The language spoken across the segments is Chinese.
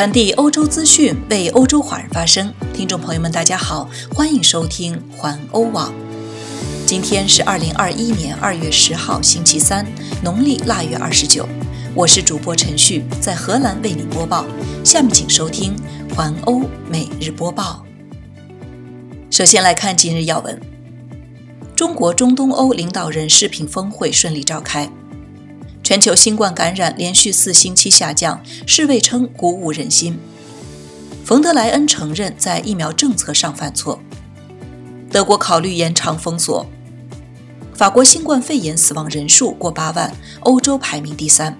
传递欧洲资讯，为欧洲华人发声。听众朋友们，大家好，欢迎收听环欧网。今天是二零二一年二月十号，星期三，农历腊月二十九。我是主播陈旭，在荷兰为您播报。下面请收听环欧每日播报。首先来看今日要闻：中国中东欧领导人视频峰会顺利召开。全球新冠感染连续四星期下降，世卫称鼓舞人心。冯德莱恩承认在疫苗政策上犯错。德国考虑延长封锁。法国新冠肺炎死亡人数过八万，欧洲排名第三。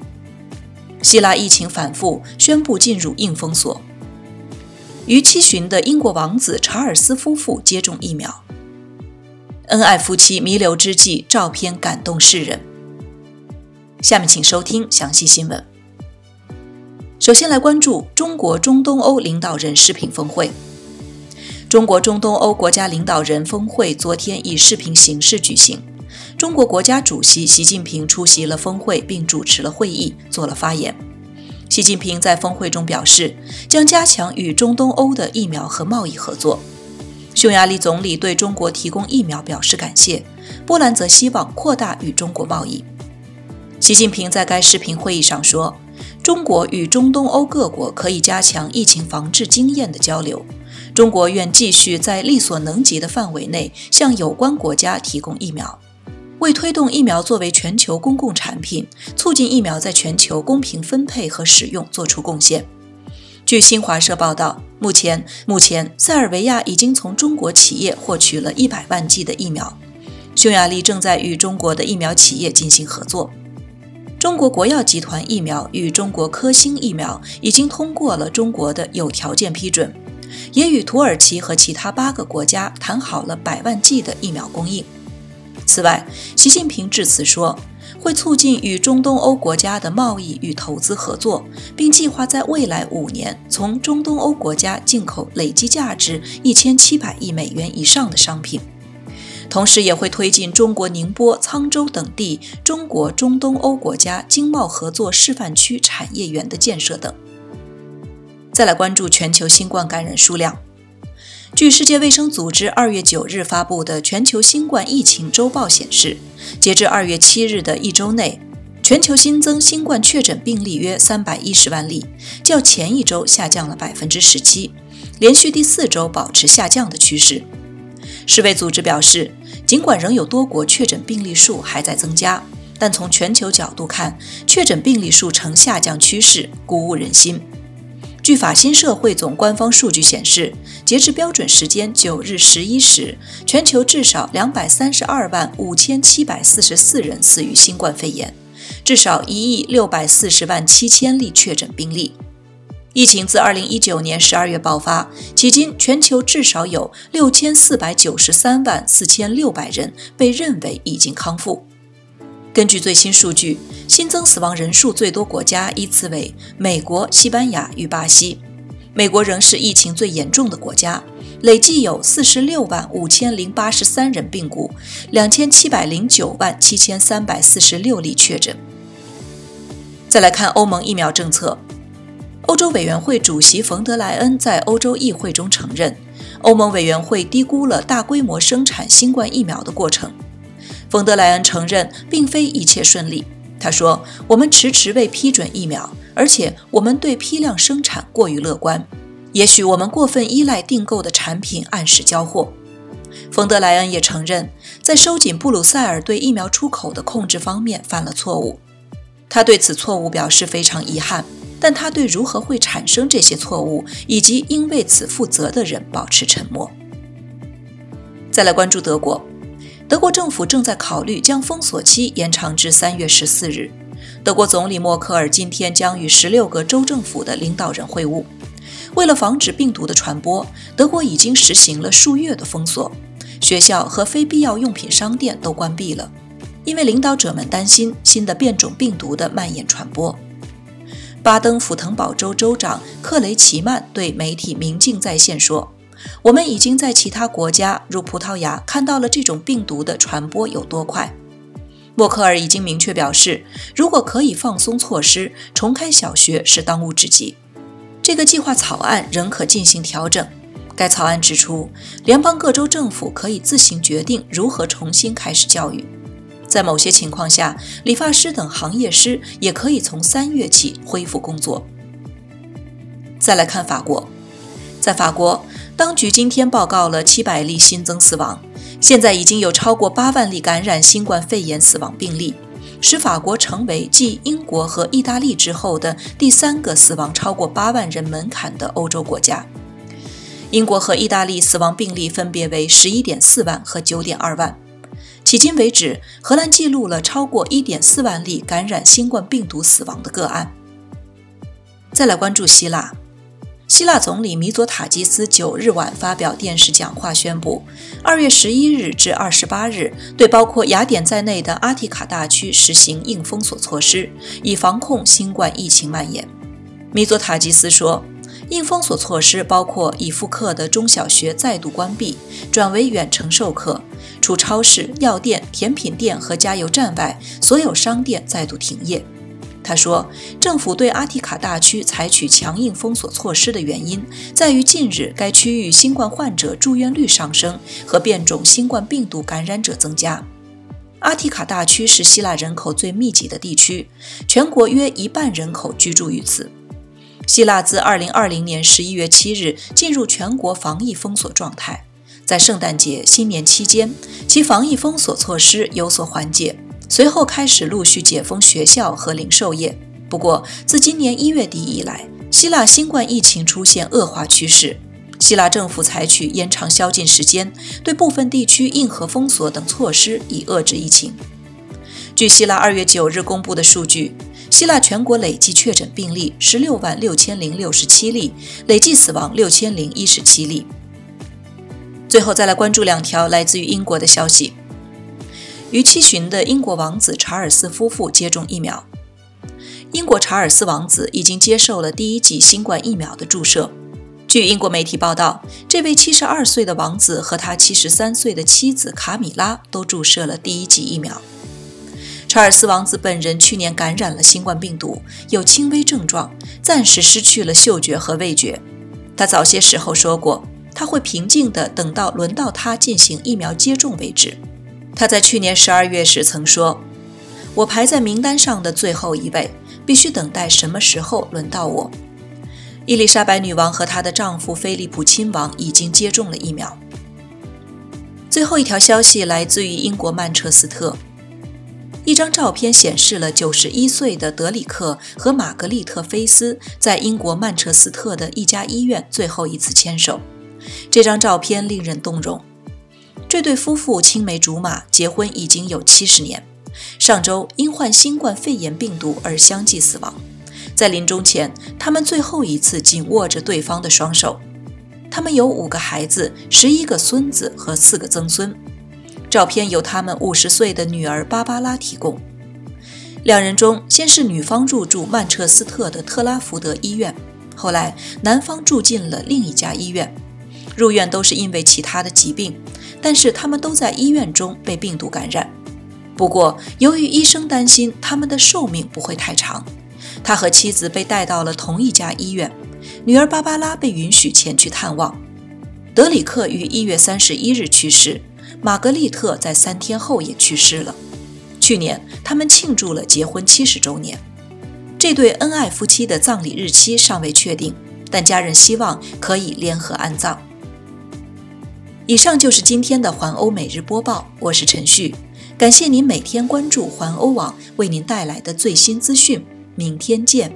希腊疫情反复，宣布进入硬封锁。逾期旬的英国王子查尔斯夫妇接种疫苗。恩爱夫妻弥留之际，照片感动世人。下面请收听详细新闻。首先来关注中国中东欧领导人视频峰会。中国中东欧国家领导人峰会昨天以视频形式举行，中国国家主席习近平出席了峰会并主持了会议，做了发言。习近平在峰会中表示，将加强与中东欧的疫苗和贸易合作。匈牙利总理对中国提供疫苗表示感谢，波兰则希望扩大与中国贸易。习近平在该视频会议上说：“中国与中东欧各国可以加强疫情防治经验的交流。中国愿继续在力所能及的范围内向有关国家提供疫苗，为推动疫苗作为全球公共产品，促进疫苗在全球公平分配和使用做出贡献。”据新华社报道，目前，目前塞尔维亚已经从中国企业获取了一百万剂的疫苗，匈牙利正在与中国的疫苗企业进行合作。中国国药集团疫苗与中国科兴疫苗已经通过了中国的有条件批准，也与土耳其和其他八个国家谈好了百万剂的疫苗供应。此外，习近平致辞说，会促进与中东欧国家的贸易与投资合作，并计划在未来五年从中东欧国家进口累计价值一千七百亿美元以上的商品。同时也会推进中国宁波、沧州等地中国中东欧国家经贸合作示范区产业园的建设等。再来关注全球新冠感染数量。据世界卫生组织二月九日发布的全球新冠疫情周报显示，截至二月七日的一周内，全球新增新冠确诊病例约三百一十万例，较前一周下降了百分之十七，连续第四周保持下降的趋势。世卫组织表示。尽管仍有多国确诊病例数还在增加，但从全球角度看，确诊病例数呈下降趋势，鼓舞人心。据法新社汇总官方数据显示，截至标准时间九日十一时，全球至少两百三十二万五千七百四十四人死于新冠肺炎，至少一亿六百四十万七千例确诊病例。疫情自二零一九年十二月爆发，迄今全球至少有六千四百九十三万四千六百人被认为已经康复。根据最新数据，新增死亡人数最多国家依次为美国、西班牙与巴西。美国仍是疫情最严重的国家，累计有四十六万五千零八十三人病故，两千七百零九万七千三百四十六例确诊。再来看欧盟疫苗政策。欧洲委员会主席冯德莱恩在欧洲议会中承认，欧盟委员会低估了大规模生产新冠疫苗的过程。冯德莱恩承认，并非一切顺利。他说：“我们迟迟未批准疫苗，而且我们对批量生产过于乐观。也许我们过分依赖订购的产品按时交货。”冯德莱恩也承认，在收紧布鲁塞尔对疫苗出口的控制方面犯了错误。他对此错误表示非常遗憾。但他对如何会产生这些错误以及应为此负责的人保持沉默。再来关注德国，德国政府正在考虑将封锁期延长至三月十四日。德国总理默克尔今天将与十六个州政府的领导人会晤。为了防止病毒的传播，德国已经实行了数月的封锁，学校和非必要用品商店都关闭了，因为领导者们担心新的变种病毒的蔓延传播。巴登符腾堡州州长克雷奇曼对媒体明镜在线说：“我们已经在其他国家，如葡萄牙，看到了这种病毒的传播有多快。”默克尔已经明确表示，如果可以放松措施，重开小学是当务之急。这个计划草案仍可进行调整。该草案指出，联邦各州政府可以自行决定如何重新开始教育。在某些情况下，理发师等行业师也可以从三月起恢复工作。再来看法国，在法国，当局今天报告了七百例新增死亡，现在已经有超过八万例感染新冠肺炎死亡病例，使法国成为继英国和意大利之后的第三个死亡超过八万人门槛的欧洲国家。英国和意大利死亡病例分别为十一点四万和九点二万。迄今为止，荷兰记录了超过一点四万例感染新冠病毒死亡的个案。再来关注希腊，希腊总理米佐塔基斯九日晚发表电视讲话，宣布二月十一日至二十八日对包括雅典在内的阿提卡大区实行硬封锁措施，以防控新冠疫情蔓延。米佐塔基斯说。硬封锁措施包括已复课的中小学再度关闭，转为远程授课；除超市、药店、甜品店和加油站外，所有商店再度停业。他说，政府对阿提卡大区采取强硬封锁措施的原因，在于近日该区域新冠患者住院率上升和变种新冠病毒感染者增加。阿提卡大区是希腊人口最密集的地区，全国约一半人口居住于此。希腊自2020年11月7日进入全国防疫封锁状态，在圣诞节、新年期间，其防疫封锁措施有所缓解，随后开始陆续解封学校和零售业。不过，自今年一月底以来，希腊新冠疫情出现恶化趋势，希腊政府采取延长宵禁时间、对部分地区硬核封锁等措施以遏制疫情。据希腊二月九日公布的数据。希腊全国累计确诊病例十六万六千零六十七例，累计死亡六千零一十七例。最后再来关注两条来自于英国的消息：逾期旬的英国王子查尔斯夫妇接种疫苗。英国查尔斯王子已经接受了第一剂新冠疫苗的注射。据英国媒体报道，这位七十二岁的王子和他七十三岁的妻子卡米拉都注射了第一剂疫苗。查尔斯王子本人去年感染了新冠病毒，有轻微症状，暂时失去了嗅觉和味觉。他早些时候说过，他会平静地等到轮到他进行疫苗接种为止。他在去年十二月时曾说：“我排在名单上的最后一位，必须等待什么时候轮到我。”伊丽莎白女王和她的丈夫菲利普亲王已经接种了疫苗。最后一条消息来自于英国曼彻斯特。一张照片显示了九十一岁的德里克和玛格丽特·菲斯在英国曼彻斯特的一家医院最后一次牵手。这张照片令人动容。这对夫妇青梅竹马，结婚已经有七十年。上周因患新冠肺炎病毒而相继死亡。在临终前，他们最后一次紧握着对方的双手。他们有五个孩子、十一个孙子和四个曾孙。照片由他们五十岁的女儿芭芭拉提供。两人中，先是女方入住曼彻斯特的特拉福德医院，后来男方住进了另一家医院。入院都是因为其他的疾病，但是他们都在医院中被病毒感染。不过，由于医生担心他们的寿命不会太长，他和妻子被带到了同一家医院。女儿芭芭拉被允许前去探望。德里克于一月三十一日去世。玛格丽特在三天后也去世了。去年，他们庆祝了结婚七十周年。这对恩爱夫妻的葬礼日期尚未确定，但家人希望可以联合安葬。以上就是今天的环欧每日播报，我是陈旭，感谢您每天关注环欧网为您带来的最新资讯。明天见。